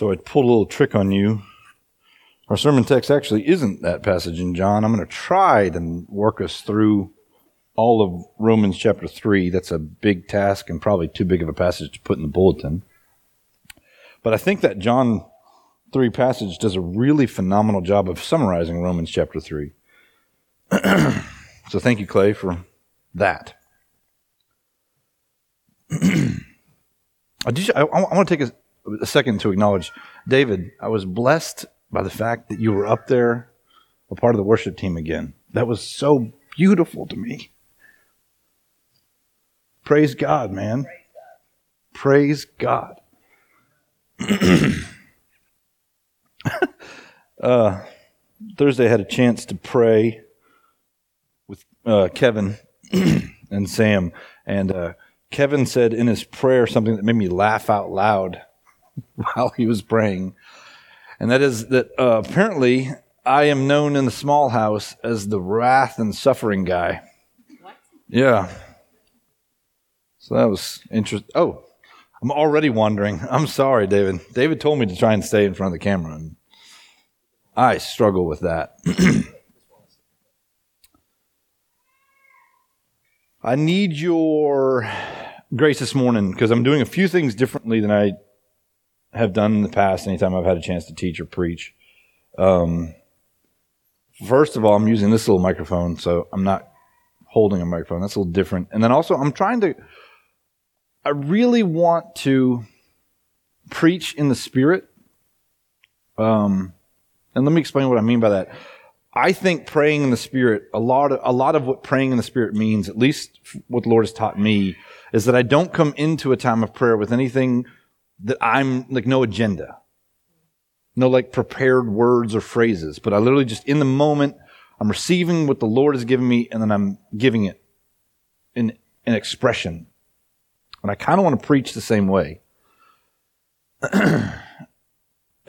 So I pulled a little trick on you. Our sermon text actually isn't that passage in John. I'm going to try to work us through all of Romans chapter 3. That's a big task and probably too big of a passage to put in the bulletin. But I think that John 3 passage does a really phenomenal job of summarizing Romans chapter 3. so thank you, Clay, for that. I, just, I, I want to take a, a second to acknowledge David. I was blessed by the fact that you were up there, a part of the worship team again. That was so beautiful to me. Praise God, man. Praise God. uh, Thursday, I had a chance to pray with uh, Kevin and Sam, and uh, Kevin said in his prayer something that made me laugh out loud while he was praying. And that is that uh, apparently I am known in the small house as the wrath and suffering guy. What? Yeah. So that was interesting. Oh, I'm already wondering. I'm sorry, David. David told me to try and stay in front of the camera, and I struggle with that. I need your grace this morning because I'm doing a few things differently than I have done in the past anytime I've had a chance to teach or preach. Um, first of all, I'm using this little microphone, so I'm not holding a microphone. That's a little different. And then also, I'm trying to, I really want to preach in the Spirit. Um, and let me explain what I mean by that. I think praying in the Spirit, a lot of, a lot of what praying in the Spirit means, at least what the Lord has taught me, is that I don't come into a time of prayer with anything that I'm like no agenda, no like prepared words or phrases, but I literally just in the moment, I'm receiving what the Lord has given me and then I'm giving it in an expression. And I kind of want to preach the same way. it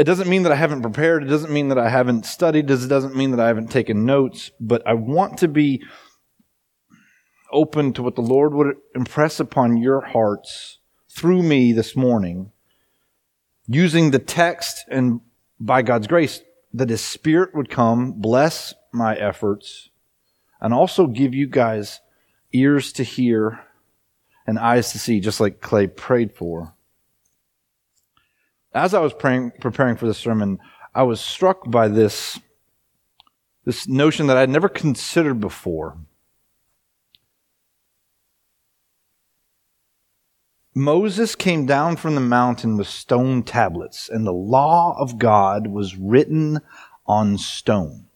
doesn't mean that I haven't prepared. It doesn't mean that I haven't studied. It doesn't mean that I haven't taken notes, but I want to be open to what the Lord would impress upon your hearts through me this morning, using the text and by God's grace, that His Spirit would come, bless my efforts, and also give you guys ears to hear and eyes to see, just like Clay prayed for. As I was praying, preparing for this sermon, I was struck by this, this notion that I'd never considered before. Moses came down from the mountain with stone tablets, and the law of God was written on stone.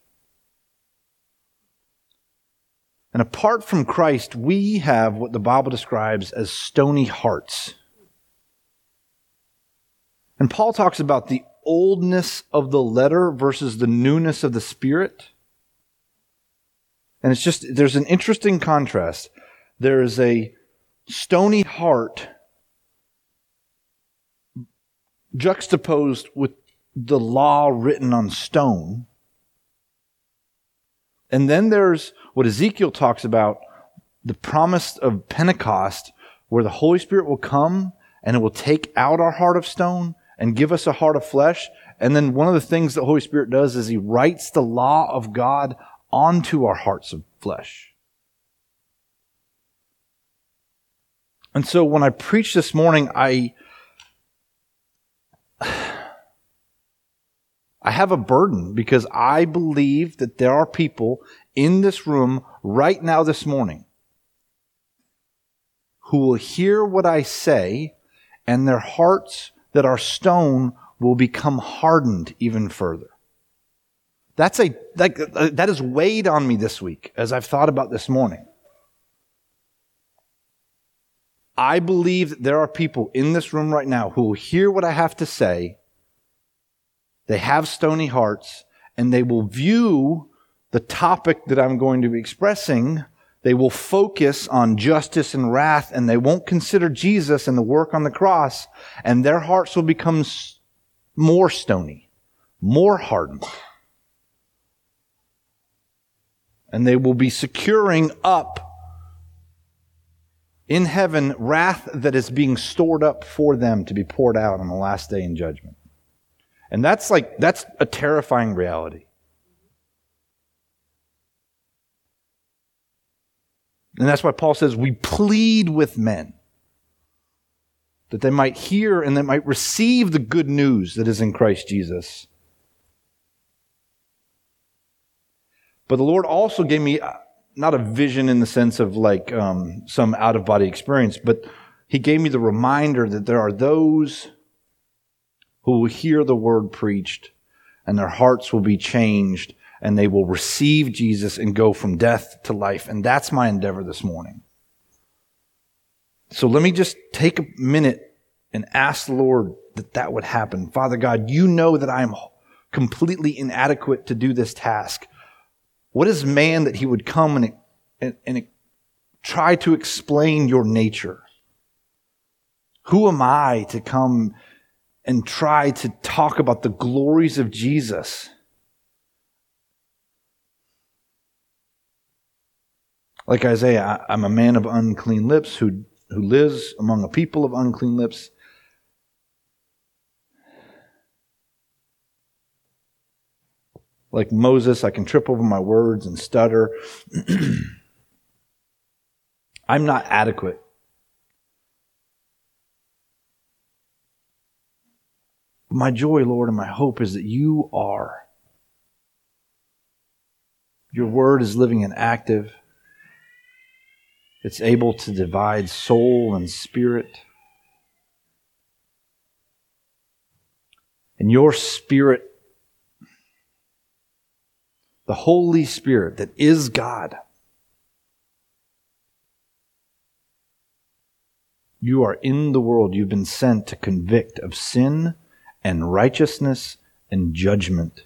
And apart from Christ, we have what the Bible describes as stony hearts. And Paul talks about the oldness of the letter versus the newness of the spirit. And it's just, there's an interesting contrast. There is a stony heart juxtaposed with the law written on stone. And then there's what Ezekiel talks about the promise of Pentecost, where the Holy Spirit will come and it will take out our heart of stone and give us a heart of flesh. And then one of the things the Holy Spirit does is He writes the law of God onto our hearts of flesh. And so when I preach this morning, I I have a burden because I believe that there are people in this room right now this morning who will hear what I say and their hearts that are stone will become hardened even further. That's a, uh, that, that has weighed on me this week as I've thought about this morning. I believe that there are people in this room right now who will hear what I have to say. They have stony hearts and they will view the topic that I'm going to be expressing. They will focus on justice and wrath and they won't consider Jesus and the work on the cross and their hearts will become more stony, more hardened. And they will be securing up in heaven wrath that is being stored up for them to be poured out on the last day in judgment. And that's like, that's a terrifying reality. And that's why Paul says we plead with men that they might hear and they might receive the good news that is in Christ Jesus. But the Lord also gave me not a vision in the sense of like um, some out of body experience, but He gave me the reminder that there are those who will hear the word preached and their hearts will be changed and they will receive Jesus and go from death to life. And that's my endeavor this morning. So let me just take a minute and ask the Lord that that would happen. Father God, you know that I am completely inadequate to do this task. What is man that he would come and, and, and try to explain your nature? Who am I to come and try to talk about the glories of Jesus? Like Isaiah, I'm a man of unclean lips who, who lives among a people of unclean lips. Like Moses, I can trip over my words and stutter. I'm not adequate. My joy, Lord, and my hope is that you are. Your word is living and active. It's able to divide soul and spirit. And your spirit, the Holy Spirit that is God, you are in the world. You've been sent to convict of sin and righteousness and judgment.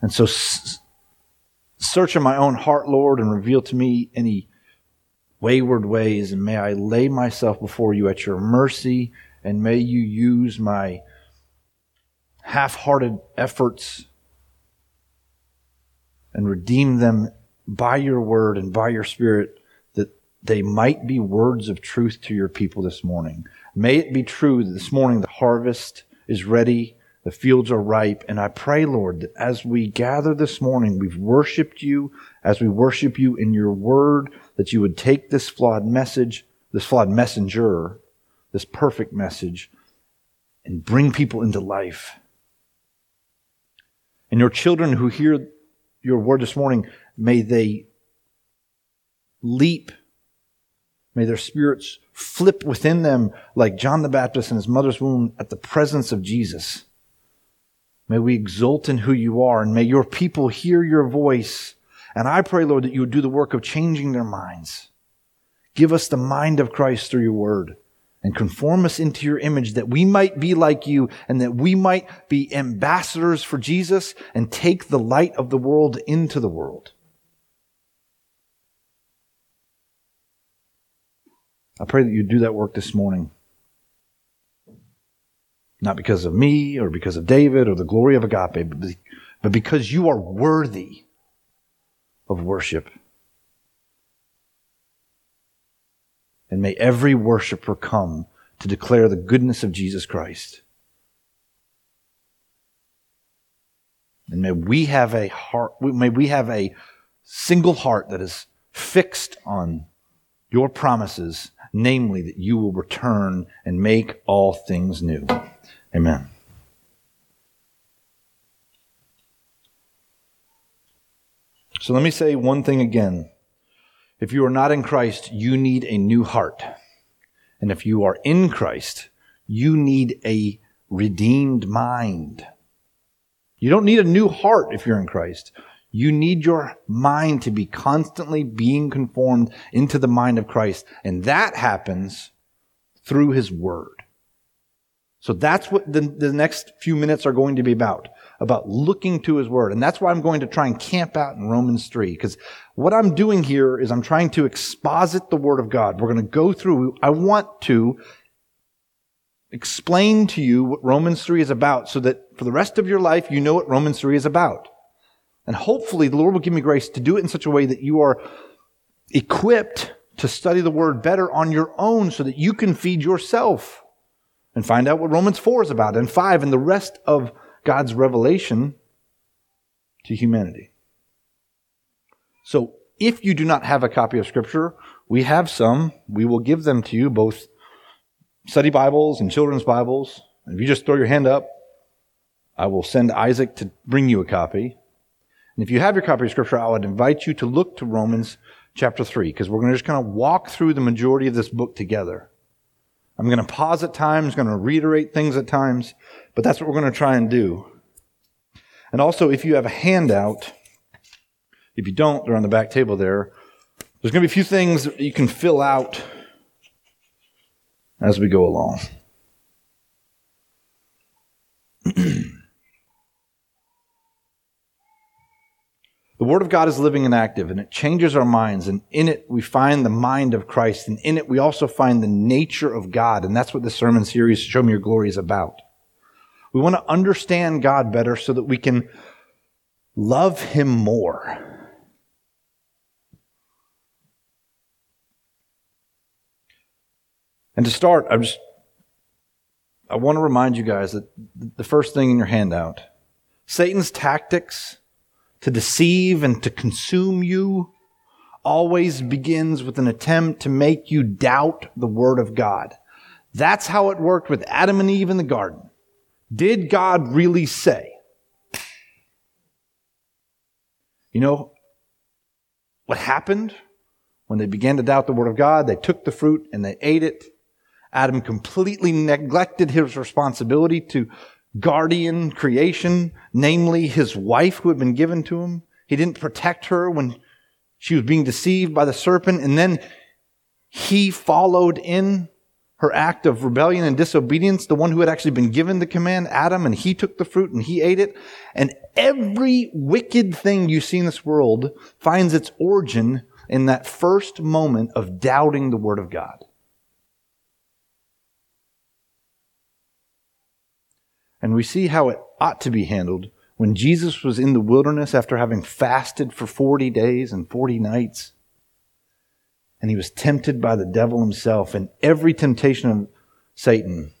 And so, Search in my own heart, Lord, and reveal to me any wayward ways, and may I lay myself before you at your mercy, and may you use my half hearted efforts and redeem them by your word and by your spirit that they might be words of truth to your people this morning. May it be true that this morning the harvest is ready the fields are ripe. And I pray, Lord, that as we gather this morning, we've worshiped you, as we worship you in your word, that you would take this flawed message, this flawed messenger, this perfect message, and bring people into life. And your children who hear your word this morning, may they leap. May their spirits flip within them like John the Baptist in his mother's womb at the presence of Jesus. May we exult in who you are and may your people hear your voice. And I pray, Lord, that you would do the work of changing their minds. Give us the mind of Christ through your word and conform us into your image that we might be like you and that we might be ambassadors for Jesus and take the light of the world into the world. I pray that you do that work this morning. Not because of me or because of David or the glory of agape, but because you are worthy of worship. And may every worshiper come to declare the goodness of Jesus Christ. And may we have a heart, may we have a single heart that is fixed on your promises, namely that you will return and make all things new. Amen. So let me say one thing again. If you are not in Christ, you need a new heart. And if you are in Christ, you need a redeemed mind. You don't need a new heart if you're in Christ. You need your mind to be constantly being conformed into the mind of Christ. And that happens through His Word. So that's what the, the next few minutes are going to be about, about looking to his word. And that's why I'm going to try and camp out in Romans 3, because what I'm doing here is I'm trying to exposit the word of God. We're going to go through, I want to explain to you what Romans 3 is about so that for the rest of your life, you know what Romans 3 is about. And hopefully the Lord will give me grace to do it in such a way that you are equipped to study the word better on your own so that you can feed yourself and find out what Romans 4 is about and 5 and the rest of God's revelation to humanity. So if you do not have a copy of Scripture, we have some. We will give them to you, both study Bibles and children's Bibles. If you just throw your hand up, I will send Isaac to bring you a copy. And if you have your copy of Scripture, I would invite you to look to Romans chapter 3, because we're going to just kind of walk through the majority of this book together. I'm going to pause at times, going to reiterate things at times, but that's what we're going to try and do. And also, if you have a handout, if you don't, they're on the back table there. There's going to be a few things that you can fill out as we go along. The Word of God is living and active, and it changes our minds. And in it, we find the mind of Christ. And in it, we also find the nature of God. And that's what the sermon series, Show Me Your Glory, is about. We want to understand God better so that we can love Him more. And to start, I just I want to remind you guys that the first thing in your handout, Satan's tactics to deceive and to consume you always begins with an attempt to make you doubt the Word of God. That's how it worked with Adam and Eve in the garden. Did God really say? You know, what happened when they began to doubt the Word of God? They took the fruit and they ate it. Adam completely neglected his responsibility to guardian creation, namely his wife who had been given to him. He didn't protect her when she was being deceived by the serpent. And then he followed in her act of rebellion and disobedience, the one who had actually been given the command, Adam, and he took the fruit and he ate it. And every wicked thing you see in this world finds its origin in that first moment of doubting the word of God. And we see how it ought to be handled when Jesus was in the wilderness after having fasted for 40 days and 40 nights. And he was tempted by the devil himself. And every temptation of Satan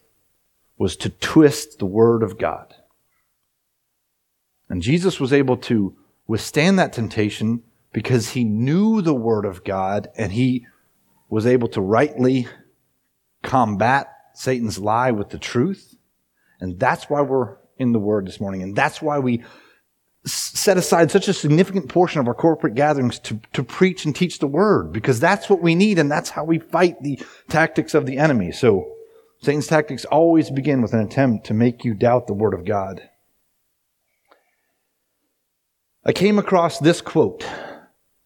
was to twist the word of God. And Jesus was able to withstand that temptation because he knew the word of God and he was able to rightly combat Satan's lie with the truth. And that's why we're in the Word this morning. And that's why we set aside such a significant portion of our corporate gatherings to, to preach and teach the Word, because that's what we need and that's how we fight the tactics of the enemy. So, Satan's tactics always begin with an attempt to make you doubt the Word of God. I came across this quote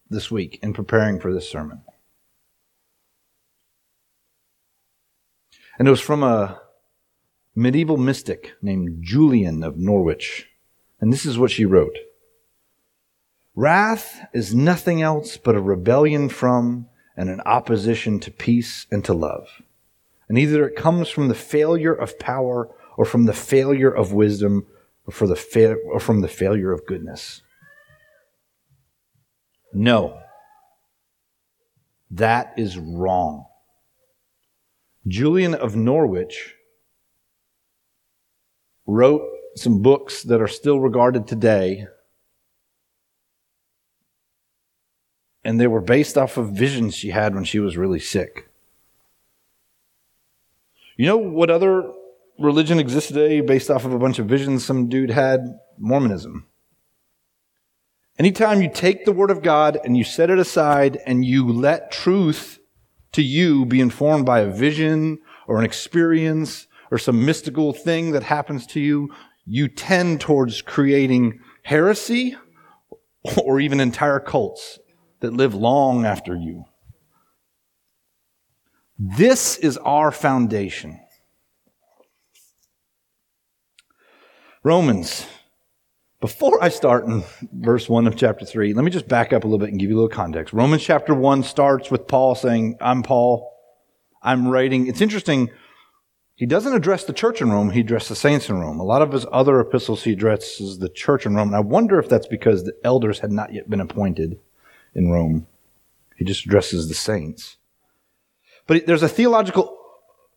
this week in preparing for this sermon. And it was from a medieval mystic named Julian of Norwich. And this is what she wrote Wrath is nothing else but a rebellion from and an opposition to peace and to love. And either it comes from the failure of power or from the failure of wisdom or, the fa- or from the failure of goodness. No. That is wrong. Julian of Norwich wrote some books that are still regarded today. And they were based off of visions she had when she was really sick. You know what other religion exists today based off of a bunch of visions some dude had? Mormonism. Anytime you take the Word of God and you set it aside and you let truth to you be informed by a vision or an experience or some mystical thing that happens to you, you tend towards creating heresy or even entire cults that live long after you. This is our foundation. Romans. Before I start in verse 1 of chapter 3, let me just back up a little bit and give you a little context. Romans chapter 1 starts with Paul saying, I'm Paul. I'm writing. It's interesting. He doesn't address the church in Rome, he addresses the saints in Rome. A lot of his other epistles, he addresses the church in Rome. And I wonder if that's because the elders had not yet been appointed in Rome. He just addresses the saints. But there's a theological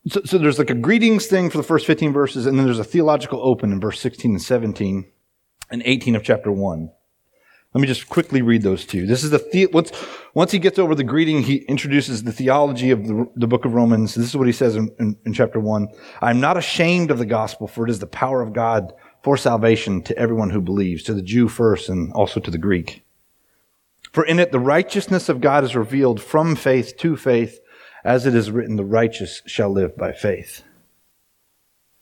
so, so there's like a greetings thing for the first 15 verses, and then there's a theological open in verse 16 and 17 and 18 of chapter 1. Let me just quickly read those two. This is the, the once, once he gets over the greeting, he introduces the theology of the, the book of Romans. This is what he says in, in, in chapter 1. I'm not ashamed of the gospel, for it is the power of God for salvation to everyone who believes, to the Jew first and also to the Greek. For in it the righteousness of God is revealed from faith to faith as it is written, the righteous shall live by faith.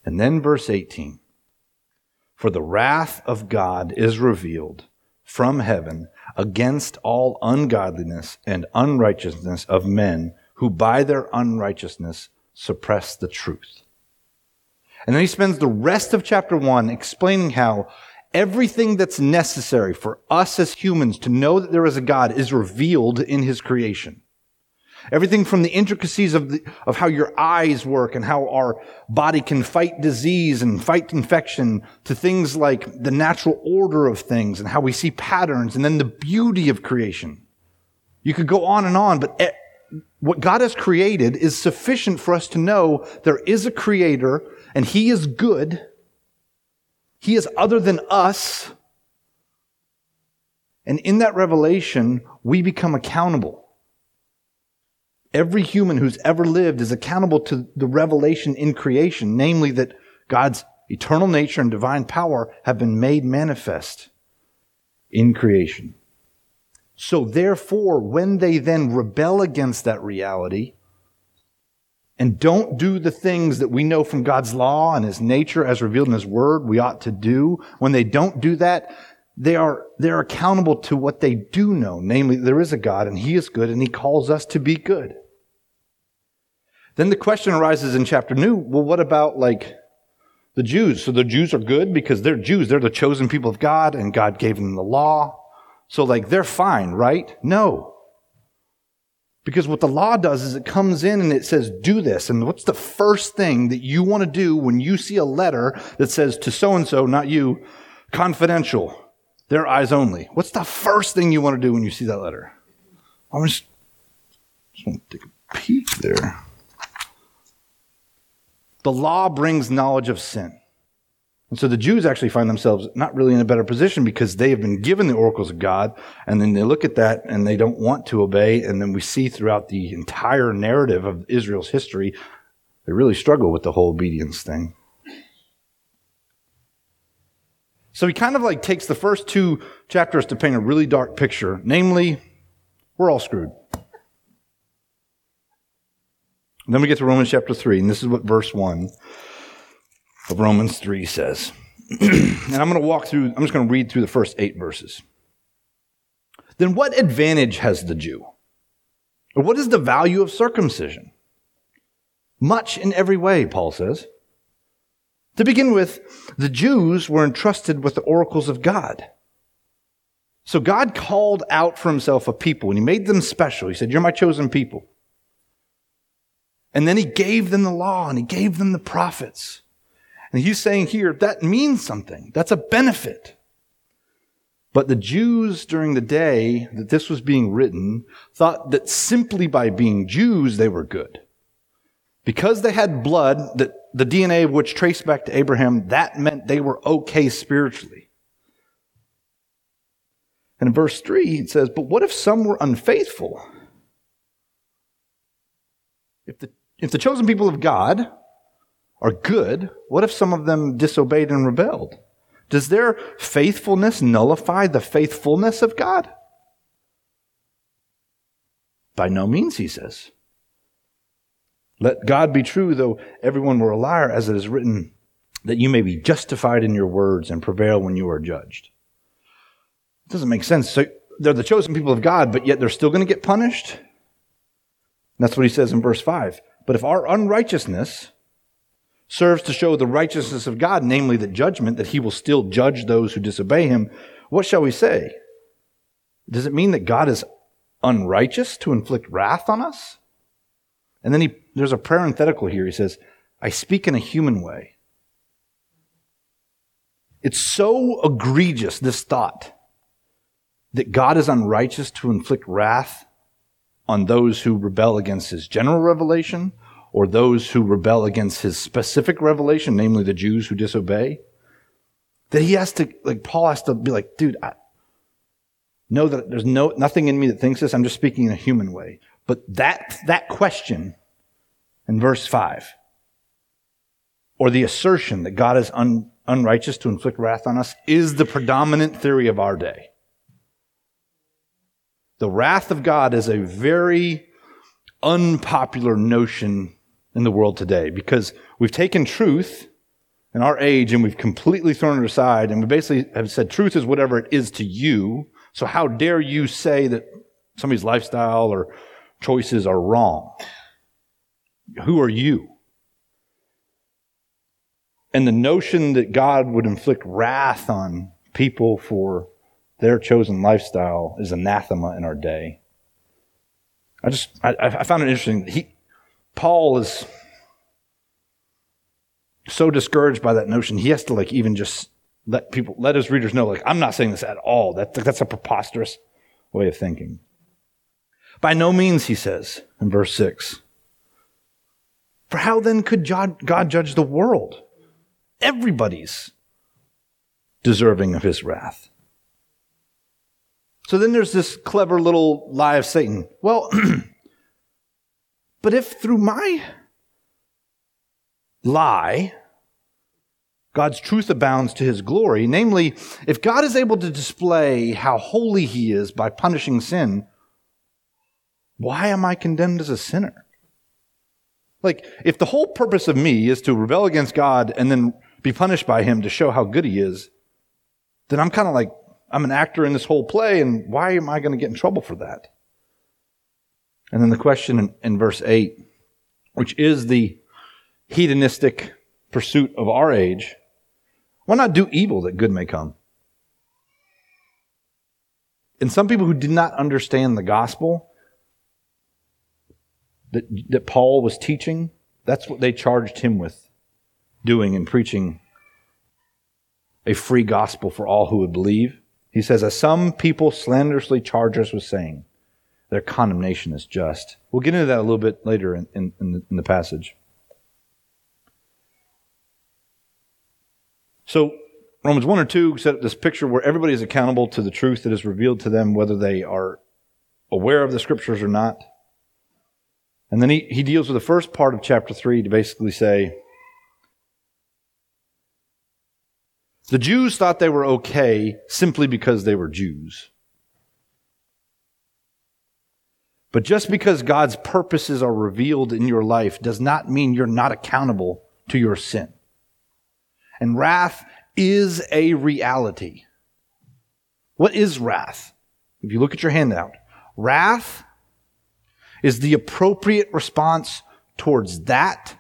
And then verse 18 For the wrath of God is revealed from heaven against all ungodliness and unrighteousness of men who by their unrighteousness suppress the truth. And then he spends the rest of chapter one explaining how everything that's necessary for us as humans to know that there is a God is revealed in his creation. Everything from the intricacies of, the, of how your eyes work and how our body can fight disease and fight infection to things like the natural order of things and how we see patterns and then the beauty of creation. You could go on and on, but what God has created is sufficient for us to know there is a creator and he is good. He is other than us. And in that revelation, we become accountable. Every human who's ever lived is accountable to the revelation in creation, namely that God's eternal nature and divine power have been made manifest in creation. So therefore, when they then rebel against that reality and don't do the things that we know from God's law and His nature as revealed in His Word we ought to do, when they don't do that, they are, they're accountable to what they do know. Namely, there is a God and He is good and He calls us to be good. Then the question arises in chapter new, well, what about like the Jews? So the Jews are good because they're Jews. They're the chosen people of God and God gave them the law. So like they're fine, right? No. Because what the law does is it comes in and it says, do this. And what's the first thing that you want to do when you see a letter that says to so and so, not you, confidential, their eyes only? What's the first thing you want to do when you see that letter? I'm just, just want to take a peek there. The law brings knowledge of sin. And so the Jews actually find themselves not really in a better position because they have been given the oracles of God, and then they look at that and they don't want to obey. And then we see throughout the entire narrative of Israel's history, they really struggle with the whole obedience thing. So he kind of like takes the first two chapters to paint a really dark picture, namely, we're all screwed. Then we get to Romans chapter 3, and this is what verse 1 of Romans 3 says. and I'm going to walk through, I'm just going to read through the first eight verses. Then what advantage has the Jew? Or what is the value of circumcision? Much in every way, Paul says. To begin with, the Jews were entrusted with the oracles of God. So God called out for himself a people and he made them special. He said, You're my chosen people. And then he gave them the law and he gave them the prophets. And he's saying here, that means something. That's a benefit. But the Jews during the day that this was being written thought that simply by being Jews they were good. Because they had blood, that the DNA of which traced back to Abraham, that meant they were okay spiritually. And in verse 3, it says, But what if some were unfaithful? If the if the chosen people of God are good, what if some of them disobeyed and rebelled? Does their faithfulness nullify the faithfulness of God? By no means, he says. Let God be true, though everyone were a liar, as it is written, that you may be justified in your words and prevail when you are judged. It doesn't make sense. So they're the chosen people of God, but yet they're still going to get punished? that's what he says in verse 5. But if our unrighteousness serves to show the righteousness of God, namely the judgment, that he will still judge those who disobey him, what shall we say? Does it mean that God is unrighteous to inflict wrath on us? And then he, there's a parenthetical here. He says, I speak in a human way. It's so egregious, this thought, that God is unrighteous to inflict wrath on those who rebel against his general revelation or those who rebel against his specific revelation, namely the Jews who disobey, that he has to, like, Paul has to be like, dude, I know that there's no, nothing in me that thinks this. I'm just speaking in a human way. But that, that question in verse 5, or the assertion that God is un, unrighteous to inflict wrath on us, is the predominant theory of our day. The wrath of God is a very unpopular notion in the world today because we've taken truth in our age and we've completely thrown it aside and we basically have said truth is whatever it is to you. So how dare you say that somebody's lifestyle or choices are wrong? Who are you? And the notion that God would inflict wrath on people for their chosen lifestyle is anathema in our day. I just I, I found it interesting. He Paul is so discouraged by that notion, he has to like even just let people, let his readers know, like, I'm not saying this at all. That, that's a preposterous way of thinking. By no means, he says in verse 6. For how then could God judge the world? Everybody's deserving of his wrath. So then there's this clever little lie of Satan. Well, but if through my lie, God's truth abounds to his glory. Namely, if God is able to display how holy he is by punishing sin, why am I condemned as a sinner? Like, if the whole purpose of me is to rebel against God and then be punished by him to show how good he is, then I'm kind of like, I'm an actor in this whole play, and why am I going to get in trouble for that? And then the question in, in verse 8, which is the hedonistic pursuit of our age, why not do evil that good may come? And some people who did not understand the gospel that, that Paul was teaching, that's what they charged him with doing and preaching a free gospel for all who would believe. He says, as some people slanderously charge us with saying, their condemnation is just. We'll get into that a little bit later in, in, in, the, the passage. So Romans 1 or 2 set up this picture where everybody is accountable to the truth that is revealed to them, whether they are aware of the scriptures or not. And then he, he deals with the first part of chapter 3 to basically say the Jews thought they were okay simply because they were Jews. But just because God's purposes are revealed in your life does not mean you're not accountable to your sin. And wrath is a reality. What is wrath? If you look at your handout, wrath is the appropriate response towards that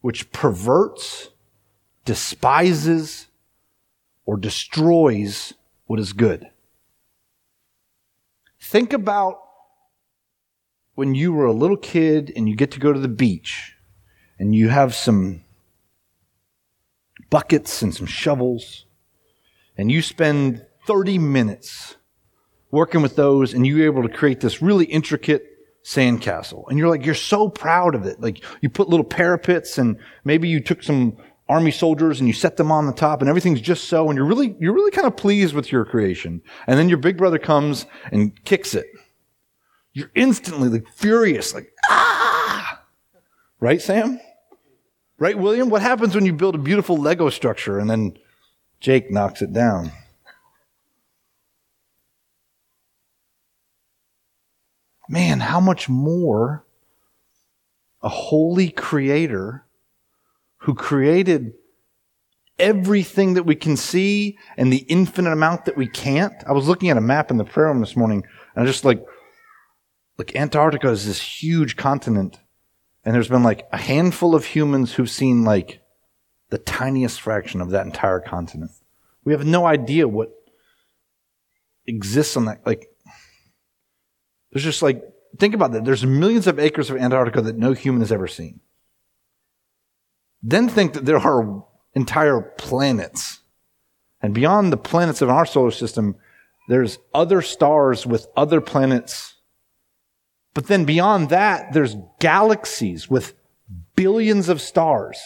which perverts, despises, or destroys what is good. Think about when you were a little kid and you get to go to the beach and you have some buckets and some shovels, and you spend 30 minutes working with those, and you're able to create this really intricate sandcastle. And you're like, you're so proud of it. Like, you put little parapets, and maybe you took some army soldiers and you set them on the top and everything's just so and you're really you're really kind of pleased with your creation and then your big brother comes and kicks it you're instantly like furious like ah right sam Right, William? What happens when you build a beautiful Lego structure and then Jake knocks it down? Man, how much more a holy creator who created everything that we can see and the infinite amount that we can't. I was looking at a map in the prayer room this morning and I just like, like Antarctica is this huge continent and there's been like a handful of humans who've seen like the tiniest fraction of that entire continent. We have no idea what exists on that. Like, there's just like, think about that. There's millions of acres of Antarctica that no human has ever seen. Then think that there are entire planets. And beyond the planets of our solar system, there's other stars with other planets But then beyond that, there's galaxies with billions of stars.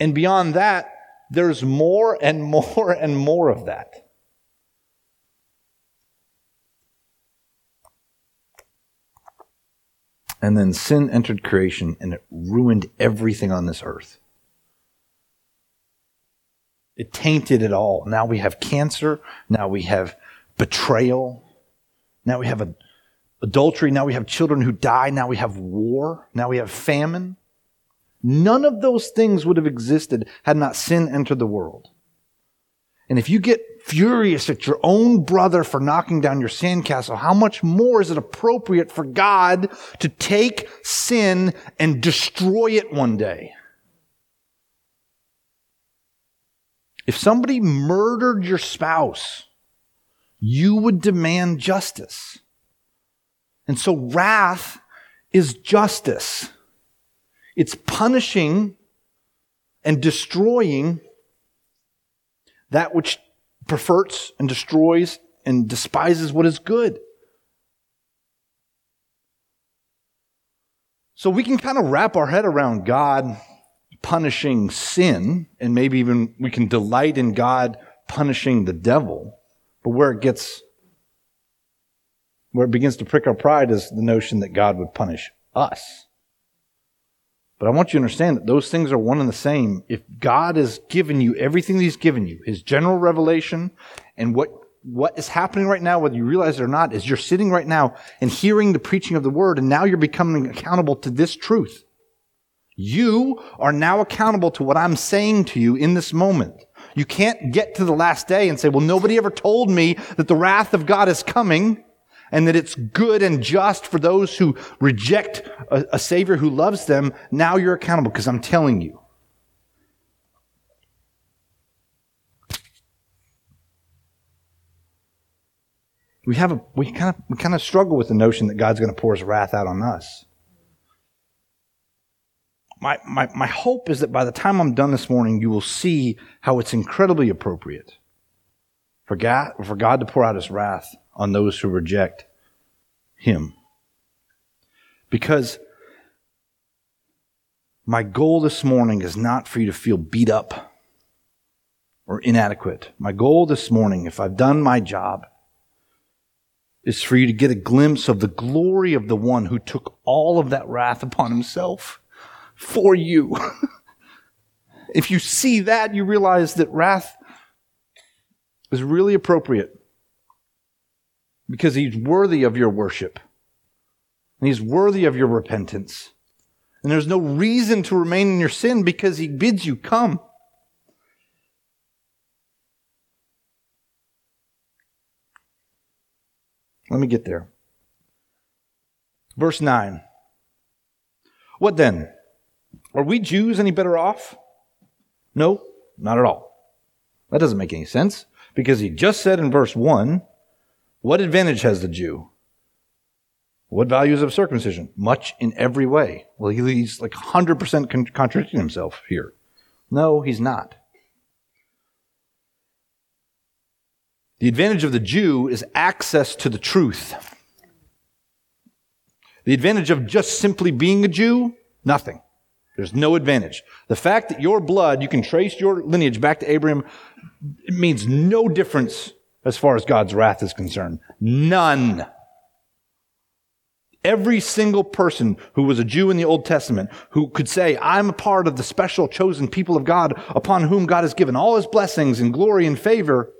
And beyond that, there's more and more and more of that. And then sin entered creation and it ruined everything on this earth. It tainted it all. Now we have cancer. Now we have betrayal. Now we have adultery. Now we have children who die. Now we have war. Now we have famine. None of those things would have existed had not sin entered the world. And if you get furious at your own brother for knocking down your sandcastle, how much more is it appropriate for God to take sin and destroy it one day? If somebody murdered your spouse, you would demand justice. And so wrath is justice. It's punishing and destroying that which perverts and destroys and despises what is good. So we can kind of wrap our head around God punishing sin, and maybe even we can delight in God punishing the devil. But where it gets, where it begins to prick our pride is the notion that God would punish us. But I want you to understand that those things are one and the same. If God has given you everything He's given you, His general revelation, and what, what is happening right now, whether you realize it or not, is you're sitting right now and hearing the preaching of the Word, and now you're becoming accountable to this truth. You are now accountable to what I'm saying to you in this moment. You can't get to the last day and say, well, nobody ever told me that the wrath of God is coming and that it's good and just for those who reject a, a Savior who loves them. Now you're accountable because I'm telling you. We have a, we kind of, we kind of struggle with the notion that God's going to pour his wrath out on us my, my, my hope is that by the time I'm done this morning, you will see how it's incredibly appropriate for God, for God to pour out his wrath on those who reject him. Because my goal this morning is not for you to feel beat up or inadequate. My goal this morning, if I've done my job, is for you to get a glimpse of the glory of the one who took all of that wrath upon himself for you. if you see that, you realize that wrath is really appropriate because he's worthy of your worship and he's worthy of your repentance. And there's no reason to remain in your sin because he bids you come. Let me get there. Verse 9. What then? Are we Jews any better off? No, not at all. That doesn't make any sense because he just said in verse 1 what advantage has the Jew? What values of circumcision? Much in every way. Well, he's like 100% contradicting himself here. No, he's not. The advantage of the Jew is access to the truth. The advantage of just simply being a Jew, nothing. There's no advantage. The fact that your blood, you can trace your lineage back to Abraham, it means no difference as far as God's wrath is concerned. None. Every single person who was a Jew in the Old Testament who could say, I'm a part of the special chosen people of God upon whom God has given all his blessings and glory and favor,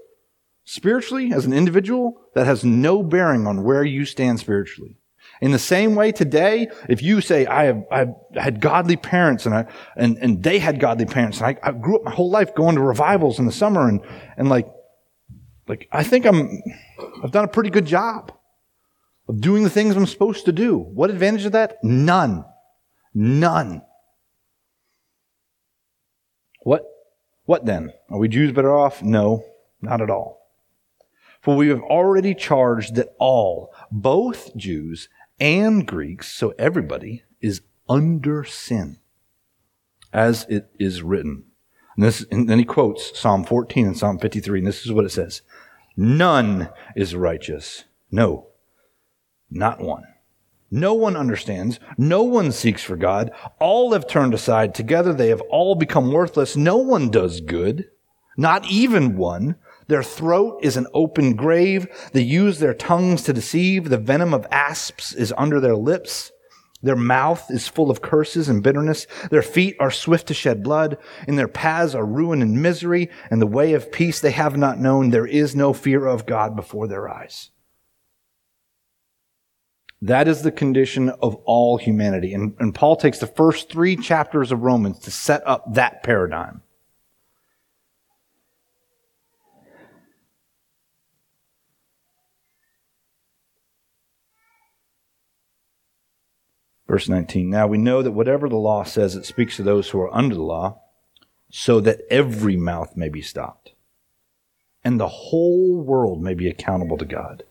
spiritually, as an individual, that has no bearing on where you stand spiritually. In the same way today, if you say, I have, I had godly parents and I, and, and they had godly parents and I, I grew up my whole life going to revivals in the summer and, and like, like, I think I'm, I've done a pretty good job of doing the things I'm supposed to do. What advantage of that? None. None. What, what then? Are we Jews better off? No, not at all. For we have already charged that all, both Jews and Greeks, so everybody is under sin, as it is written. And, this, and then he quotes Psalm 14 and Psalm 53, and this is what it says None is righteous. No, Not one. No one understands. No one seeks for God. All have turned aside. Together they have all become worthless. No one does good. Not even one. Their throat is an open grave. They use their tongues to deceive. The venom of asps is under their lips. Their mouth is full of curses and bitterness. Their feet are swift to shed blood. In their paths are ruin and misery, and the way of peace they have not known. There is no fear of God before their eyes. That is the condition of all humanity. And, and Paul takes the first three chapters of Romans to set up that paradigm. Verse 19. Now we know that whatever the law says, it speaks to those who are under the law, so that every mouth may be stopped, and the whole world may be accountable to God.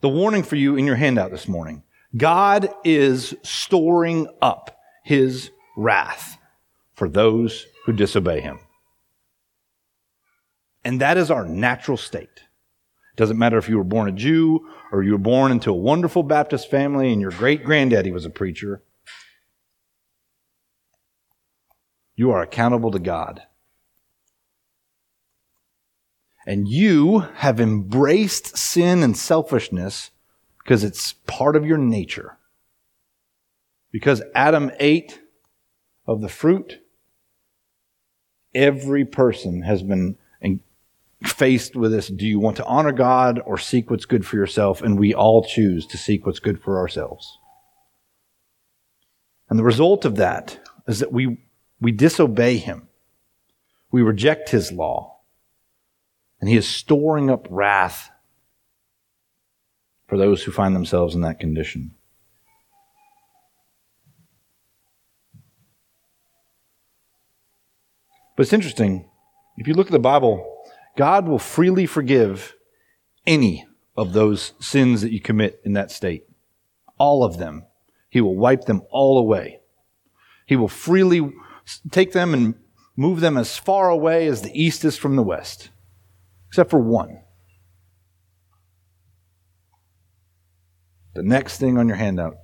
the warning for you in your handout this morning. God is storing up his wrath for those who disobey him. And that is our natural state. Doesn't matter if you were born a Jew or you were born into a wonderful Baptist family and your great granddaddy was a preacher. You are accountable to God. And you have embraced sin and selfishness because it's part of your nature. Because Adam ate of the fruit, every person has been faced with this do you want to honor God or seek what's good for yourself? And we all choose to seek what's good for ourselves. And the result of that is that we, we disobey Him, we reject His law. And he is storing up wrath for those who find themselves in that condition. But it's interesting. If you look at the Bible, God will freely forgive any of those sins that you commit in that state. All of them. He will wipe them all away. He will freely take them and move them as far away as the east is from the west except for one. The next thing on your handout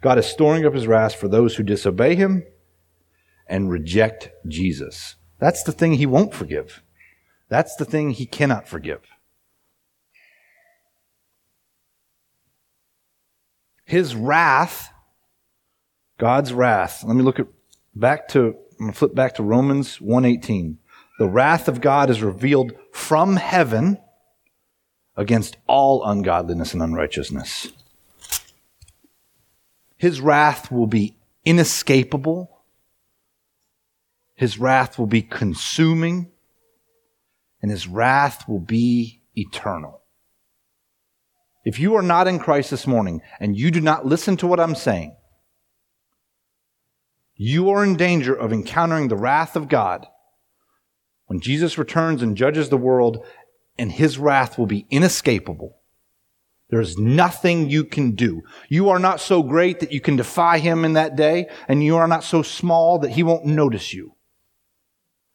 God is storing up his wrath for those who disobey him and reject Jesus. That's the thing he won't forgive. That's the thing he cannot forgive. His wrath, God's wrath. Let me look at back to I'm going to flip back to Romans 118 the wrath of God is revealed from heaven against all ungodliness and unrighteousness. His wrath will be inescapable. His wrath will be consuming. And his wrath will be eternal. If you are not in Christ this morning and you do not listen to what I'm saying, you are in danger of encountering the wrath of God when Jesus returns and judges the world, and his wrath will be inescapable. There's nothing you can do. You are not so great that you can defy him in that day, and you are not so small that he won't notice you.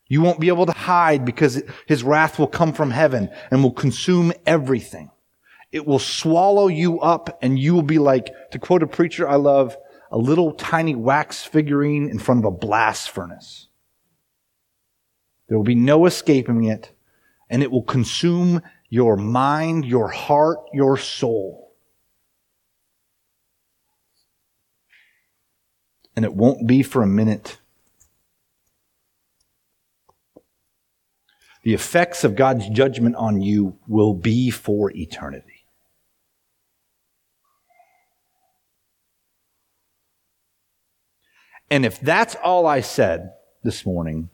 You won't be able to hide because his wrath will come from heaven and will consume everything. It will swallow you up and you will be like, to quote a preacher I love, a little tiny wax figurine in front of a blast furnace. There will be no escaping it, and it will consume your mind, your heart, your soul. And it won't be for a minute. The effects of God's judgment on you will be for eternity. And if that's all I said this morning,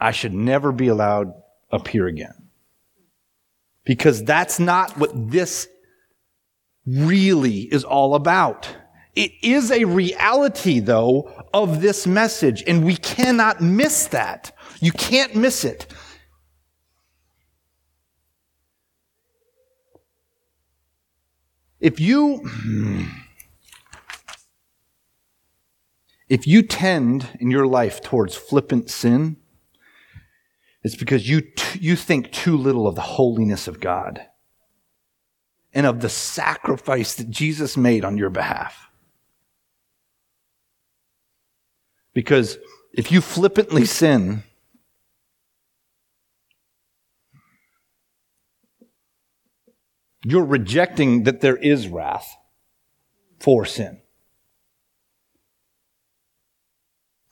I should never be allowed up here again. Because that's not what this really is all about. It is a reality, though, of this message, and we cannot miss that. You can't miss it. If you, if you tend in your life towards flippant sin, It's because you, t- you think too little of the holiness of God and of the sacrifice that Jesus made on your behalf. Because if you flippantly sin, you're rejecting that there is wrath for sin.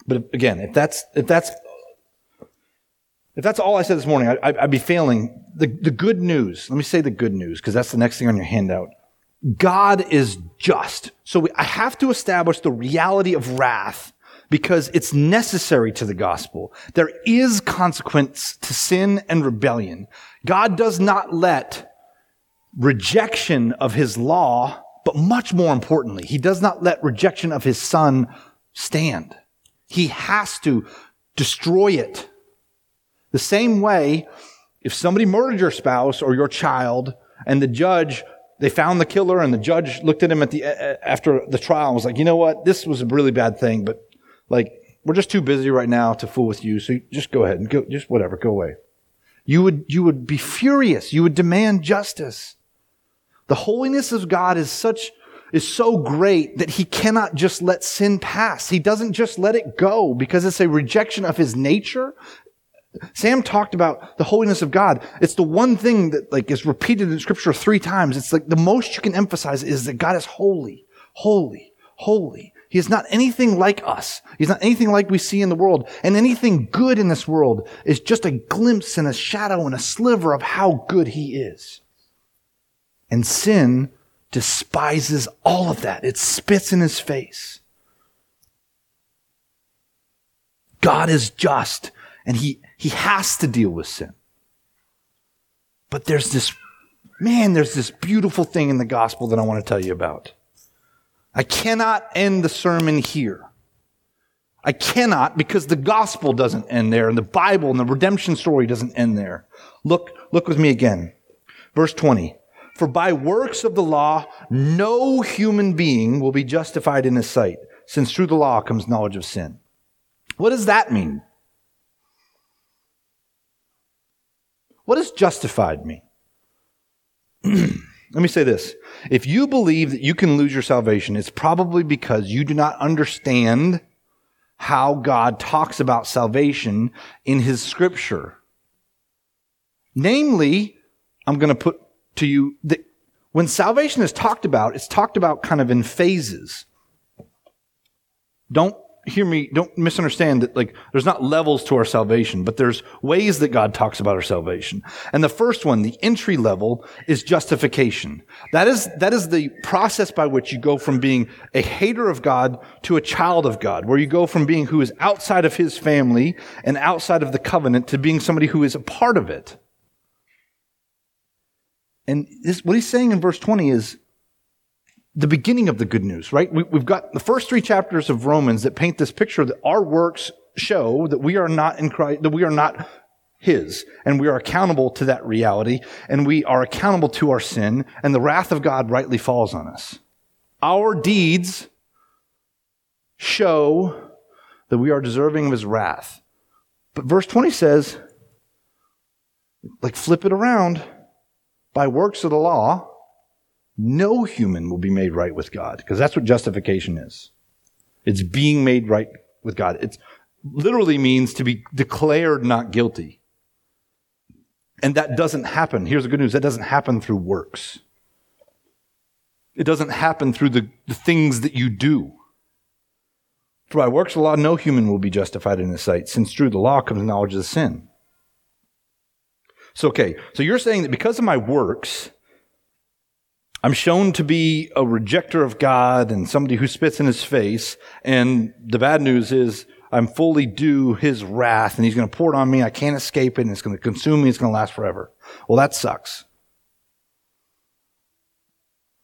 But again, if that's if that's if that's all I said this morning, I, would be failing. The, the good news, let me say the good news, because that's the next thing on your handout. God is just. So we, I have to establish the reality of wrath because it's necessary to the gospel. There is consequence to sin and rebellion. God does not let rejection of his law, but much more importantly, he does not let rejection of his son stand. He has to destroy it. The same way, if somebody murdered your spouse or your child and the judge, they found the killer and the judge looked at him at the, after the trial and was like, you know what? This was a really bad thing, but like, we're just too busy right now to fool with you. So just go ahead and go, just whatever, go away. You would, you would be furious. You would demand justice. The holiness of God is such, is so great that he cannot just let sin pass. He doesn't just let it go because it's a rejection of his nature. Sam talked about the holiness of God. It's the one thing that like is repeated in scripture three times. It's like the most you can emphasize is that God is holy, holy, holy. He is not anything like us. He's not anything like we see in the world. And anything good in this world is just a glimpse and a shadow and a sliver of how good he is. And sin despises all of that. It spits in his face. God is just and he, he has to deal with sin. But there's this, man, there's this beautiful thing in the gospel that I want to tell you about. I cannot end the sermon here. I cannot because the gospel doesn't end there and the Bible and the redemption story doesn't end there. Look, look with me again. Verse 20. For by works of the law, no human being will be justified in his sight, since through the law comes knowledge of sin. What does that mean? What does justified mean? Let me say this. If you believe that you can lose your salvation, it's probably because you do not understand how God talks about salvation in his scripture. Namely, I'm going to put to you that when salvation is talked about, it's talked about kind of in phases. Don't hear me, don't misunderstand that like there's not levels to our salvation, but there's ways that God talks about our salvation. And the first one, the entry level, is justification. That is, that is the process by which you go from being a hater of God to a child of God, where you go from being who is outside of his family and outside of the covenant to being somebody who is a part of it. And this, what he's saying in verse 20 is the beginning of the good news, right? We, have got the first three chapters of Romans that paint this picture that our works show that we are not in Christ, that we are not his, and we are accountable to that reality, and we are accountable to our sin, and the wrath of God rightly falls on us. Our deeds show that we are deserving of his wrath. But verse 20 says, like flip it around by works of the law, no human will be made right with God, because that's what justification is. It's being made right with God. It literally means to be declared not guilty. And that doesn't happen. Here's the good news. That doesn't happen through works. It doesn't happen through the, the things that you do. For by works of the law, no human will be justified in his sight, since through the law comes knowledge of sin. So, okay, so you're saying that because of my works, I'm shown to be a rejecter of God and somebody who spits in his face. And the bad news is I'm fully due his wrath and he's going to pour it on me. I can't escape it and it's going to consume me. It's going to last forever. Well, that sucks.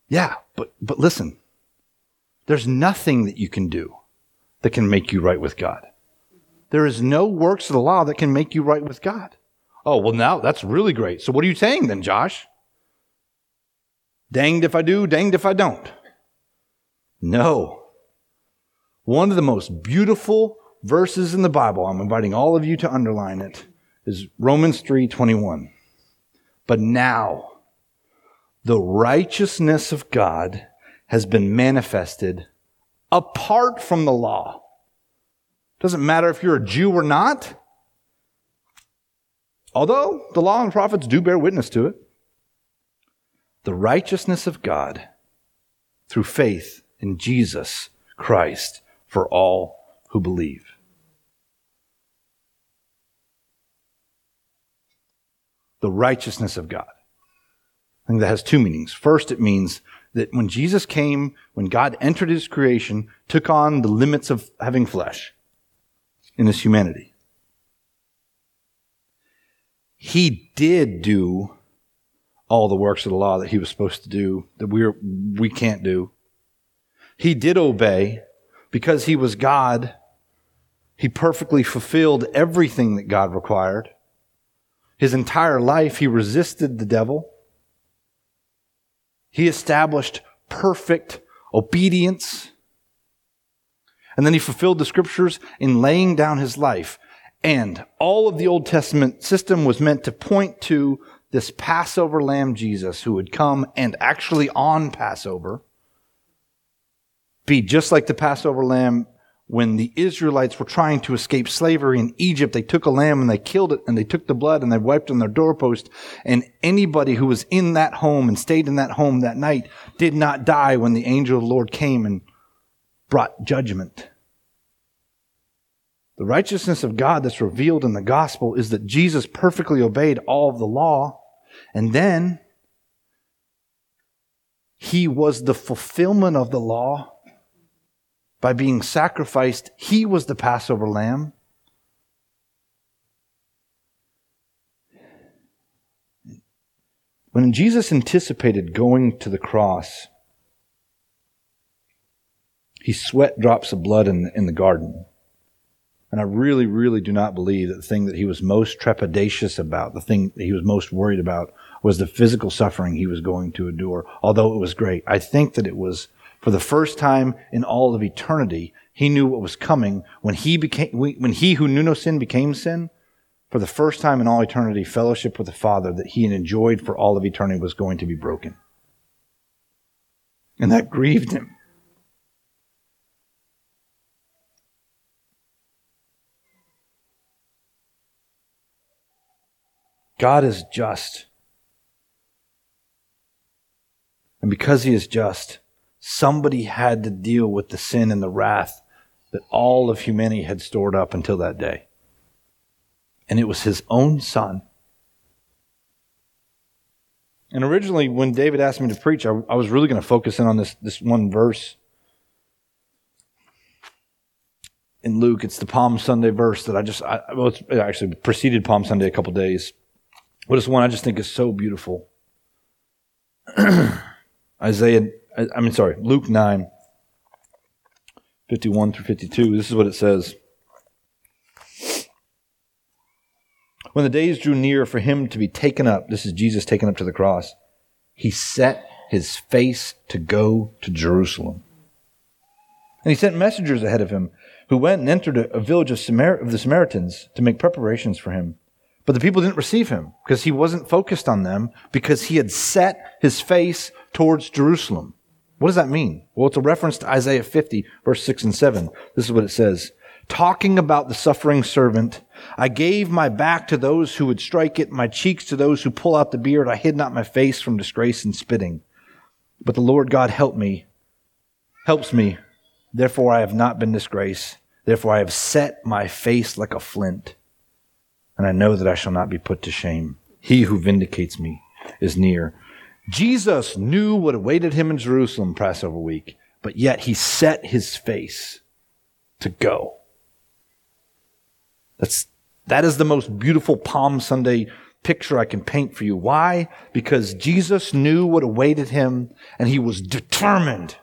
Yeah, but, but listen, there's nothing that you can do that can make you right with God. There is no works of the law that can make you right with God. Oh, well, now that's really great. So what are you saying then, Josh? Danged if I do, danged if I don't. No. One of the most beautiful verses in the Bible, I'm inviting all of you to underline it, is Romans 3:21. But now the righteousness of God has been manifested apart from the law. Doesn't matter if you're a Jew or not. Although the law and prophets do bear witness to it. The righteousness of God through faith in Jesus Christ for all who believe. The righteousness of God. I think that has two meanings. First, it means that when Jesus came, when God entered his creation, took on the limits of having flesh in his humanity. He did do all the works of the law that he was supposed to do that we're, we can't do. He did obey because he was God. He perfectly fulfilled everything that God required. His entire life, he resisted the devil. He established perfect obedience. And then he fulfilled the scriptures in laying down his life. And all of the Old Testament system was meant to point to this Passover lamb Jesus who would come and actually on Passover be just like the Passover lamb when the Israelites were trying to escape slavery in Egypt, they took a lamb and they killed it and they took the blood and they wiped on their doorpost. And anybody who was in that home and stayed in that home that night did not die when the angel of the Lord came and brought judgment. The righteousness of God that's revealed in the gospel is that Jesus perfectly obeyed all of the law. And then he was the fulfillment of the law by being sacrificed. He was the Passover lamb. When Jesus anticipated going to the cross, he sweat drops of blood in, in the garden. And I really, really do not believe that the thing that he was most trepidatious about, the thing that he was most worried about, was the physical suffering he was going to endure, although it was great. I think that it was for the first time in all of eternity, he knew what was coming when he became, when he who knew no sin became sin. For the first time in all eternity, fellowship with the Father that he had enjoyed for all of eternity was going to be broken. And that grieved him. God is just. And because he is just, somebody had to deal with the sin and the wrath that all of humanity had stored up until that day. And it was his own son. And originally, when David asked me to preach, I, I was really going to focus in on this, this one verse in Luke. It's the Palm Sunday verse that I just, I, well, it's actually preceded Palm Sunday a couple days. But it's one I just think is so beautiful. Isaiah I mean, sorry, Luke 9, 51 through 52. This is what it says. When the days drew near for him to be taken up, this is Jesus taken up to the cross, he set his face to go to Jerusalem. And he sent messengers ahead of him who went and entered a, village of, Samar- of the Samaritans to make preparations for him. But the people didn't receive him because he wasn't focused on them because he had set his face towards Jerusalem. What does that mean? Well, it's a reference to Isaiah 50, verse 6 and 7. This is what it says. Talking about the suffering servant, I gave my back to those who would strike it, my cheeks to those who pull out the beard. I hid not my face from disgrace and spitting. But the Lord God helped me, helps me. Therefore I have not been disgraced. Therefore I have set my face like a flint. And I know that I shall not be put to shame. He who vindicates me is near. Jesus knew what awaited him in Jerusalem Passover week, but yet he set his face to go. That's, that is the most beautiful Palm Sunday picture I can paint for you. Why? Because Jesus knew what awaited him and he was determined.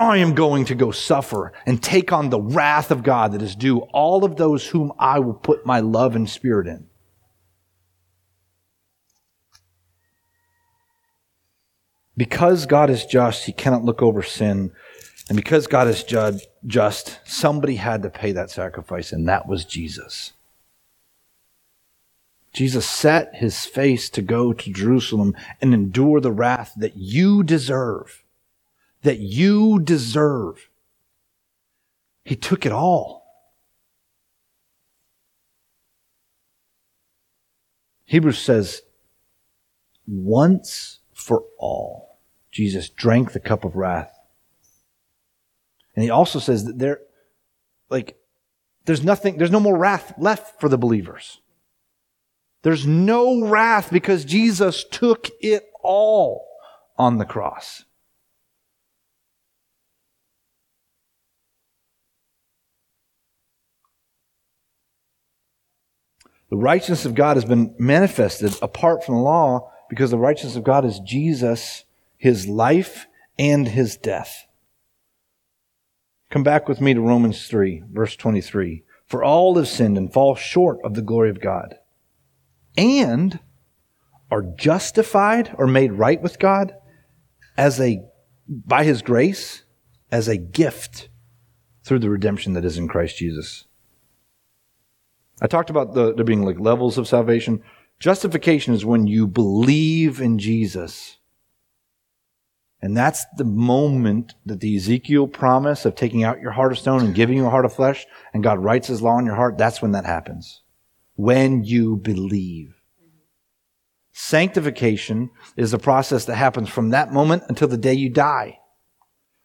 I am going to go suffer and take on the wrath of God that is due all of those whom I will put my love and spirit in. Because God is just, he cannot look over sin. And because God is just, somebody had to pay that sacrifice, and that was Jesus. Jesus set his face to go to Jerusalem and endure the wrath that you deserve. That you deserve. He took it all. Hebrews says, once for all, Jesus drank the cup of wrath. And he also says that there, like, there's nothing, there's no more wrath left for the believers. There's no wrath because Jesus took it all on the cross. The righteousness of God has been manifested apart from the law because the righteousness of God is Jesus, his life, and his death. Come back with me to Romans 3, verse 23. For all have sinned and fall short of the glory of God, and are justified or made right with God as a, by his grace, as a gift through the redemption that is in Christ Jesus. I talked about the, there being like levels of salvation. Justification is when you believe in Jesus. And that's the moment that the Ezekiel promise of taking out your heart of stone and giving you a heart of flesh and God writes his law in your heart, that's when that happens. When you believe. Sanctification is the process that happens from that moment until the day you die.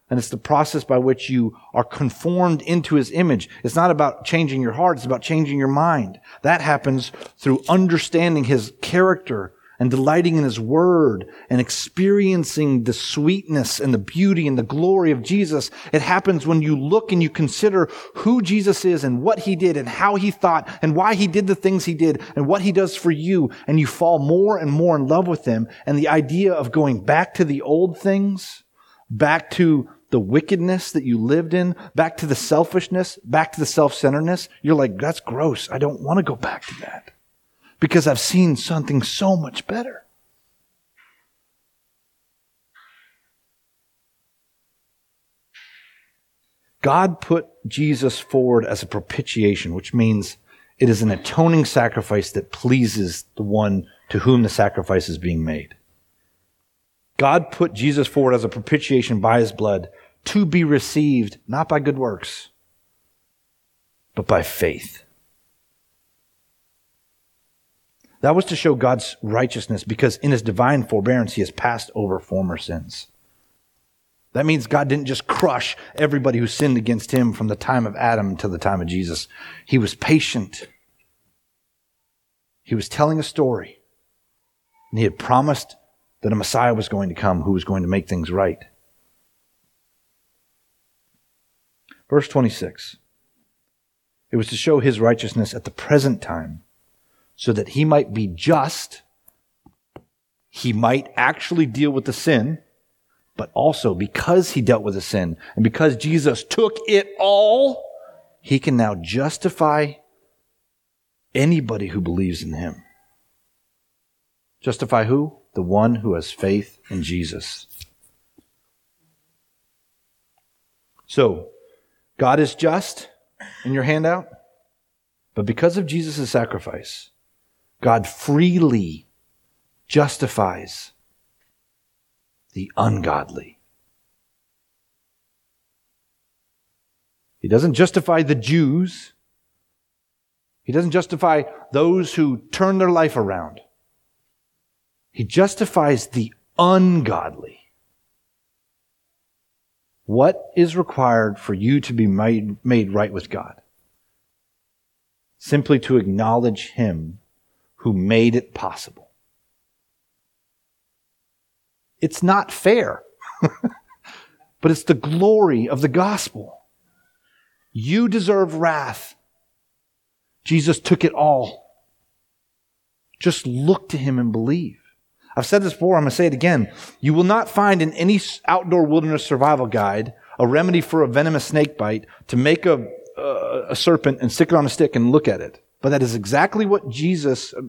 And it's the process by which you are conformed into his image. It's not about changing your heart, it's about changing your mind. That happens through understanding his character and delighting in his word and experiencing the sweetness and the beauty and the glory of Jesus. It happens when you look and you consider who Jesus is and what he did and how he thought and why he did the things he did and what he does for you. And you fall more and more in love with him. And the idea of going back to the old things, back to the wickedness that you lived in, back to the selfishness, back to the self-centeredness, you're like, that's gross. I don't want to go back to that because I've seen something so much better. God put Jesus forward as a propitiation, which means it is an atoning sacrifice that pleases the one to whom the sacrifice is being made. God put Jesus forward as a propitiation by his blood to be received not by good works, but by faith. That was to show God's righteousness because in his divine forbearance, he has passed over former sins. That means God didn't just crush everybody who sinned against him from the time of Adam to the time of Jesus. He was patient. He was telling a story. And he had promised that a Messiah was going to come who was going to make things right. Verse 26. It was to show his righteousness at the present time, so that he might be just, he might actually deal with the sin, but also because he dealt with the sin, and because Jesus took it all, he can now justify anybody who believes in him. Justify who? The one who has faith in Jesus. So, God is just in your handout, but because of Jesus' sacrifice, God freely justifies the ungodly. He doesn't justify the Jews. He doesn't justify those who turn their life around. He justifies the ungodly. What is required for you to be made, made right with God? Simply to acknowledge Him who made it possible. It's not fair, but it's the glory of the gospel. You deserve wrath. Jesus took it all. Just look to Him and believe. I've said this before, I'm going to say it again. You will not find in any outdoor wilderness survival guide a remedy for a venomous snake bite to make a, uh, a serpent and stick it on a stick and look at it. But that is exactly what Jesus, uh,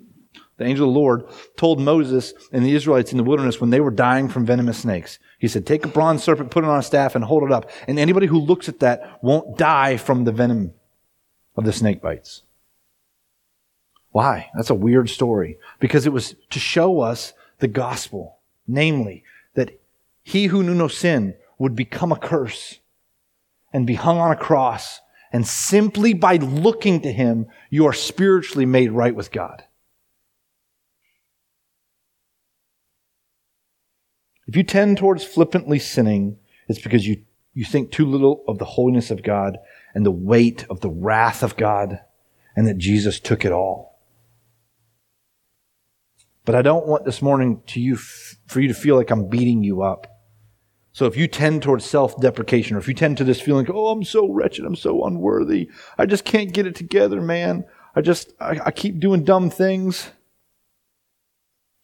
the angel of the Lord, told Moses and the Israelites in the wilderness when they were dying from venomous snakes. He said, take a bronze serpent, put it on a staff and hold it up. And anybody who looks at that won't die from the venom of the snake bites. Why? That's a weird story. Because it was to show us the gospel, namely, that he who knew no sin would become a curse and be hung on a cross. And simply by looking to him, you are spiritually made right with God. If you tend towards flippantly sinning, it's because you, you think too little of the holiness of God and the weight of the wrath of God and that Jesus took it all. But I don't want this morning to you, for you to feel like I'm beating you up. So if you tend towards self-deprecation, or if you tend to this feeling, oh, I'm so wretched, I'm so unworthy, I just can't get it together, man. I just, I, I keep doing dumb things.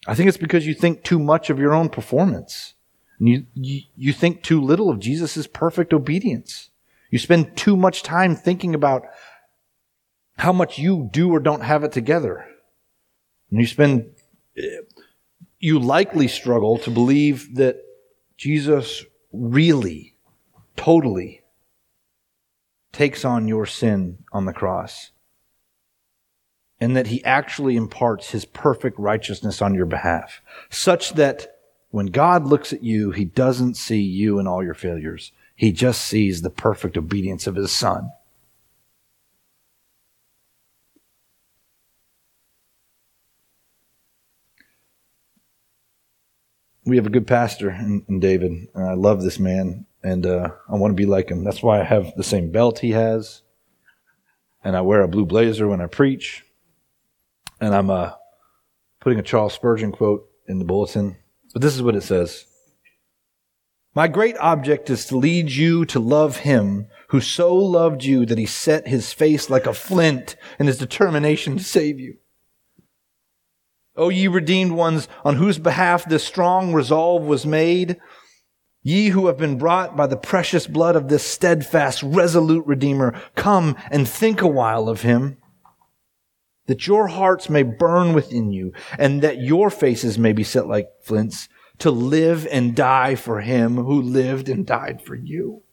I think it's because you think too much of your own performance. And you, you, you think too little of Jesus' perfect obedience. You spend too much time thinking about how much you do or don't have it together. And you spend, you likely struggle to believe that Jesus really, totally takes on your sin on the cross. And that he actually imparts his perfect righteousness on your behalf, such that when God looks at you, he doesn't see you and all your failures. He just sees the perfect obedience of his son. We have a good pastor in, in David, and I love this man, and uh, I want to be like him. That's why I have the same belt he has, and I wear a blue blazer when I preach, and I'm uh, putting a Charles Spurgeon quote in the bulletin. But this is what it says. My great object is to lead you to love him who so loved you that he set his face like a flint in his determination to save you. O ye redeemed ones, on whose behalf this strong resolve was made, ye who have been brought by the precious blood of this steadfast, resolute Redeemer, come and think a while of him, that your hearts may burn within you, and that your faces may be set like flints, to live and die for him who lived and died for you.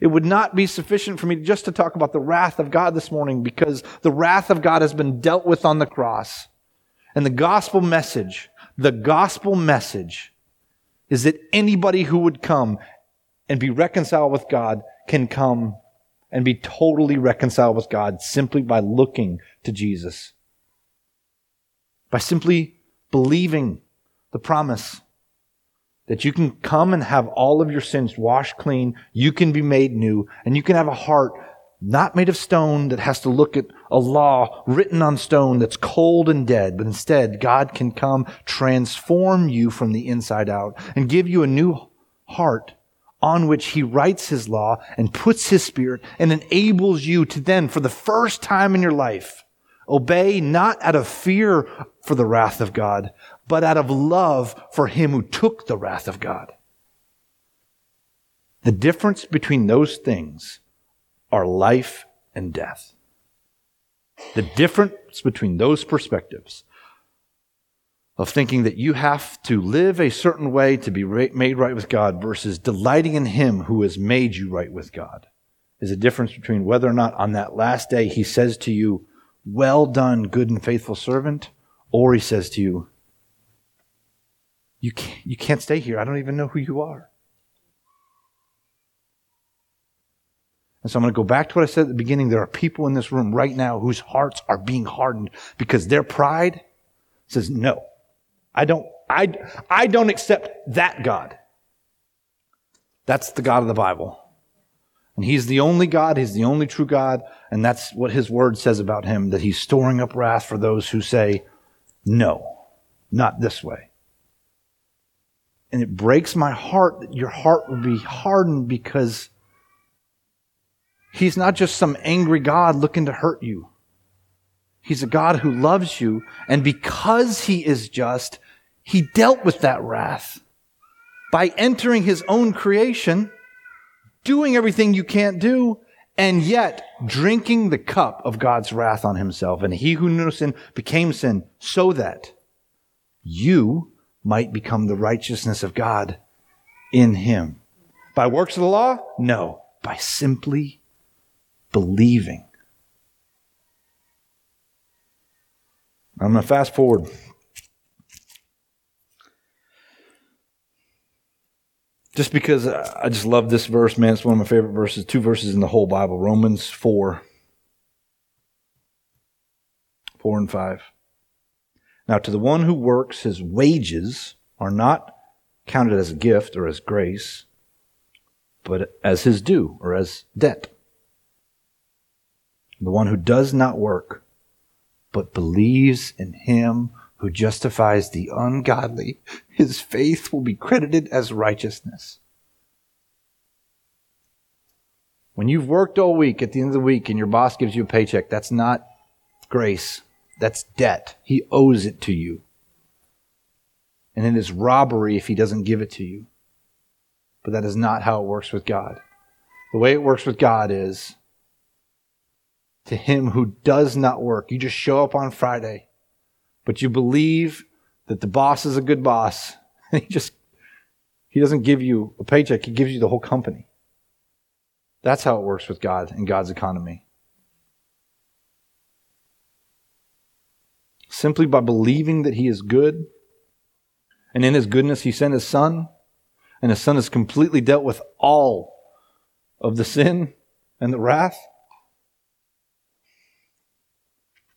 It would not be sufficient for me just to talk about the wrath of God this morning because the wrath of God has been dealt with on the cross. And the gospel message, the gospel message is that anybody who would come and be reconciled with God can come and be totally reconciled with God simply by looking to Jesus. By simply believing the promise that you can come and have all of your sins washed clean, you can be made new, and you can have a heart not made of stone that has to look at a law written on stone that's cold and dead, but instead God can come transform you from the inside out and give you a new heart on which he writes his law and puts his spirit and enables you to then, for the first time in your life, obey not out of fear for the wrath of God, but out of love for him who took the wrath of God. The difference between those things are life and death. The difference between those perspectives of thinking that you have to live a certain way to be made right with God versus delighting in Him who has made you right with God is a difference between whether or not on that last day He says to you, Well done, good and faithful servant, or He says to you, You can't, you can't stay here. I don't even know who you are. And so I'm going to go back to what I said at the beginning. There are people in this room right now whose hearts are being hardened because their pride says, no, I don't, I, I don't accept that God. That's the God of the Bible. And he's the only God. He's the only true God. And that's what his word says about him, that he's storing up wrath for those who say, no, not this way. And it breaks my heart that your heart would be hardened because He's not just some angry God looking to hurt you. He's a God who loves you. And because he is just, he dealt with that wrath by entering his own creation, doing everything you can't do, and yet drinking the cup of God's wrath on himself. And he who knew sin became sin so that you might become the righteousness of God in him. By works of the law? No. By simply believing. I'm going to fast forward. Just because I just love this verse, man. It's one of my favorite verses, two verses in the whole Bible Romans 4. 4 and 5. Now, to the one who works, his wages are not counted as a gift or as grace, but as his due or as debt. The one who does not work, but believes in him who justifies the ungodly, his faith will be credited as righteousness. When you've worked all week at the end of the week and your boss gives you a paycheck, that's not grace. That's debt. He owes it to you. And it is robbery if he doesn't give it to you. But that is not how it works with God. The way it works with God is to him who does not work. You just show up on Friday, but you believe that the boss is a good boss. And he just, he doesn't give you a paycheck. He gives you the whole company. That's how it works with God and God's economy. Simply by believing that he is good, and in his goodness he sent his son, and his son has completely dealt with all of the sin and the wrath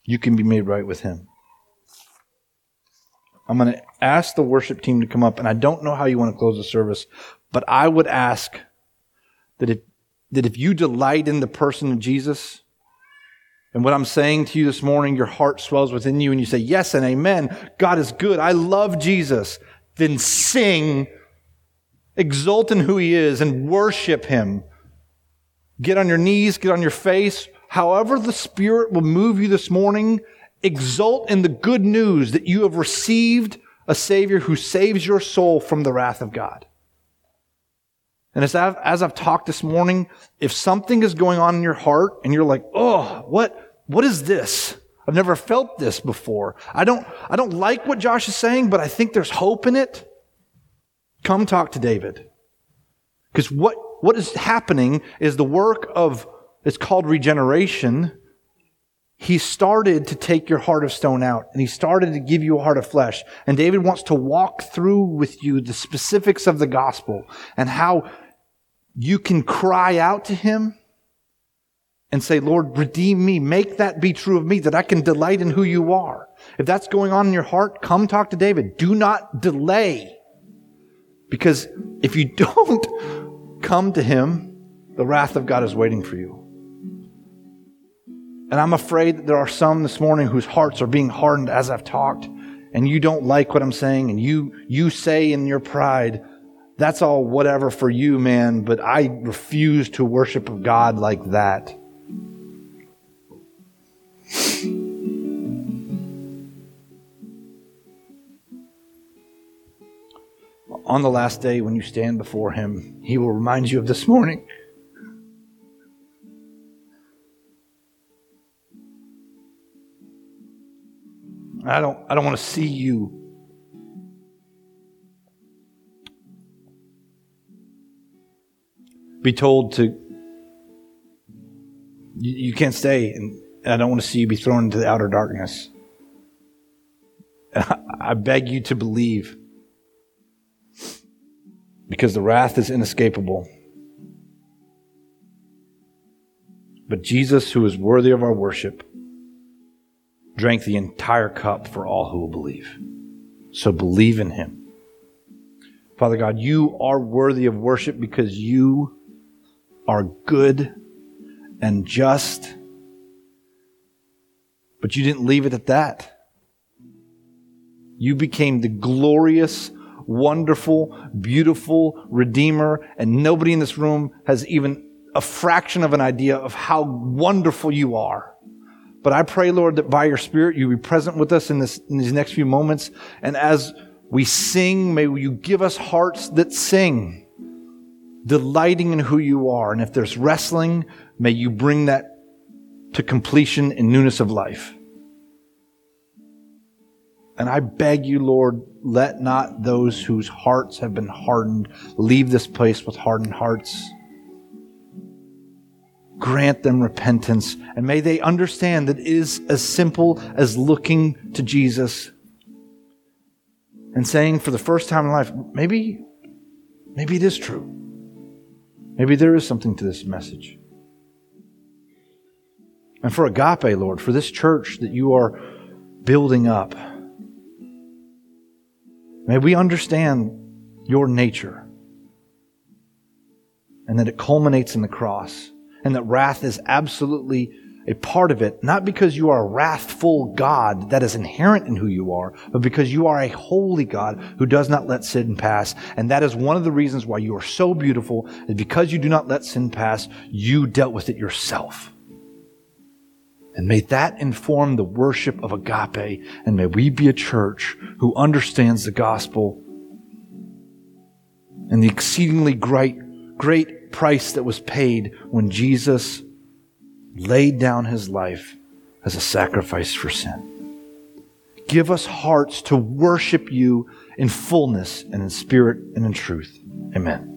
you can be made right with Him. I'm going to ask the worship team to come up, and I don't know how you want to close the service, but I would ask that if, that if you delight in the person of Jesus, and what I'm saying to you this morning, your heart swells within you and you say, Yes and amen. God is good. I love Jesus. Then sing, exult in who He is, and worship Him. Get on your knees, get on your face, however the Spirit will move you this morning, exult in the good news that you have received a Savior who saves your soul from the wrath of God. And as I've, as I've talked this morning, if something is going on in your heart and you're like, oh, what, what is this? I've never felt this before. I don't, I don't like what Josh is saying, but I think there's hope in it. Come talk to David. Because what, what is happening is the work of it's called regeneration, he started to take your heart of stone out and he started to give you a heart of flesh. And David wants to walk through with you the specifics of the gospel and how you can cry out to him and say, Lord, redeem me. Make that be true of me, that I can delight in who you are. If that's going on in your heart, come talk to David. Do not delay. Because if you don't come to him, the wrath of God is waiting for you. And I'm afraid that there are some this morning whose hearts are being hardened as I've talked, and you don't like what I'm saying, and you, you say in your pride, that's all whatever for you, man, but I refuse to worship of God like that. On the last day, when you stand before Him, He will remind you of this morning. I don't, I don't want to see you be told to, you, you can't stay, and, and I don't want to see you be thrown into the outer darkness. I, I beg you to believe because the wrath is inescapable. But Jesus, who is worthy of our worship, drank the entire cup for all who will believe. So believe in him. Father God, you are worthy of worship because you are good and just. But you didn't leave it at that. You became the glorious, wonderful, beautiful Redeemer, and nobody in this room has even a fraction of an idea of how wonderful you are. But I pray, Lord, that by your Spirit you be present with us in, this, in these next few moments. And as we sing, may you give us hearts that sing, delighting in who you are. And if there's wrestling, may you bring that to completion in newness of life. And I beg you, Lord, let not those whose hearts have been hardened leave this place with hardened hearts. Grant them repentance. And may they understand that it is as simple as looking to Jesus and saying for the first time in life, maybe, maybe it is true. Maybe there is something to this message. And for Agape, Lord, for this church that you are building up, may we understand your nature and that it culminates in the cross and that wrath is absolutely a part of it, not because you are a wrathful God that is inherent in who you are, but because you are a holy God who does not let sin pass. And that is one of the reasons why you are so beautiful, is because you do not let sin pass, you dealt with it yourself. And may that inform the worship of agape, and may we be a church who understands the gospel and the exceedingly great, great, price that was paid when Jesus laid down his life as a sacrifice for sin. Give us hearts to worship you in fullness and in spirit and in truth. Amen.